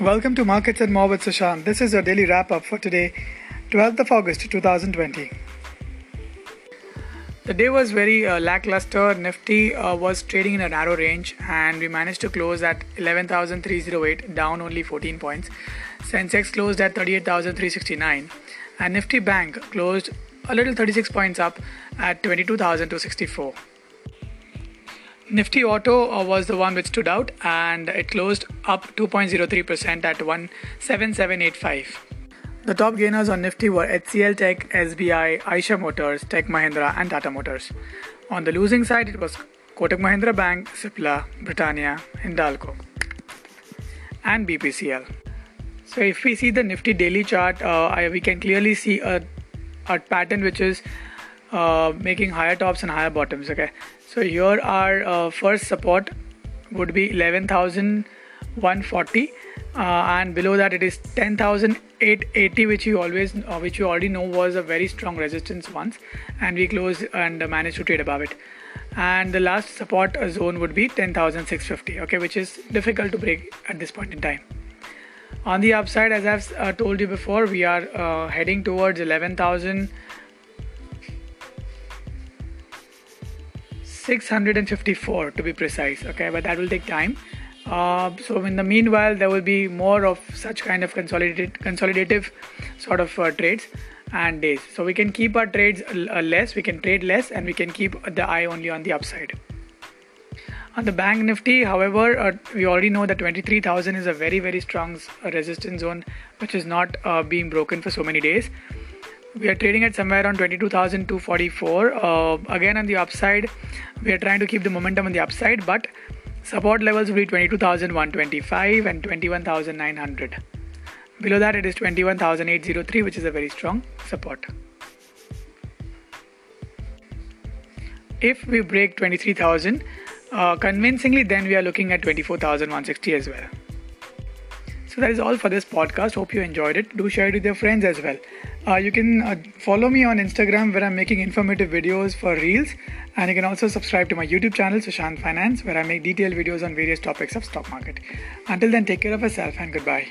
Welcome to Markets and More with Sushant. This is your daily wrap up for today, 12th of August 2020. The day was very uh, lackluster. Nifty uh, was trading in a narrow range and we managed to close at 11,308, down only 14 points. Sensex closed at 38,369 and Nifty Bank closed a little 36 points up at 22,264. Nifty Auto uh, was the one which stood out and it closed up 2.03% at 17785. The top gainers on Nifty were HCL Tech, SBI, Eicher Motors, Tech Mahindra, and Tata Motors. On the losing side, it was Kotak Mahindra Bank, Cipla, Britannia, Hindalco, and BPCL. So, if we see the Nifty daily chart, uh, we can clearly see a, a pattern which is uh, making higher tops and higher bottoms. Okay, so here our uh, first support would be 11,140 uh, and below that it is 10,880 which you always uh, which you already know was a very strong resistance once and we closed and managed to trade above it. And the last support zone would be 10,650 okay which is difficult to break at this point in time. On the upside as i've uh, told you before we are uh, heading towards 11,000 654 to be precise okay? But that will take time. Uh, so in the meanwhile there will be more of such kind of consolidated consolidative sort of uh, trades and days. So we can keep our trades uh, less we can trade less and we can keep the eye only on the upside. On the bank nifty however uh, we already know that 23000 is a very very strong uh, resistance zone which is not being broken for so many days we are trading at somewhere around 22,244. Uh, again, on the upside, we are trying to keep the momentum on the upside, but support levels will be 22,125 and 21,900. Below that, it is 21,803, which is a very strong support. If we break 23,000 uh, convincingly, then we are looking at 24,160 as well. So that is all for this podcast. Hope you enjoyed it. Do share it with your friends as well. Uh, you can uh, follow me on Instagram where I'm making informative videos for Reels, and you can also subscribe to my YouTube channel Sushant Finance where I make detailed videos on various topics of stock market. Until then, take care of yourself and goodbye.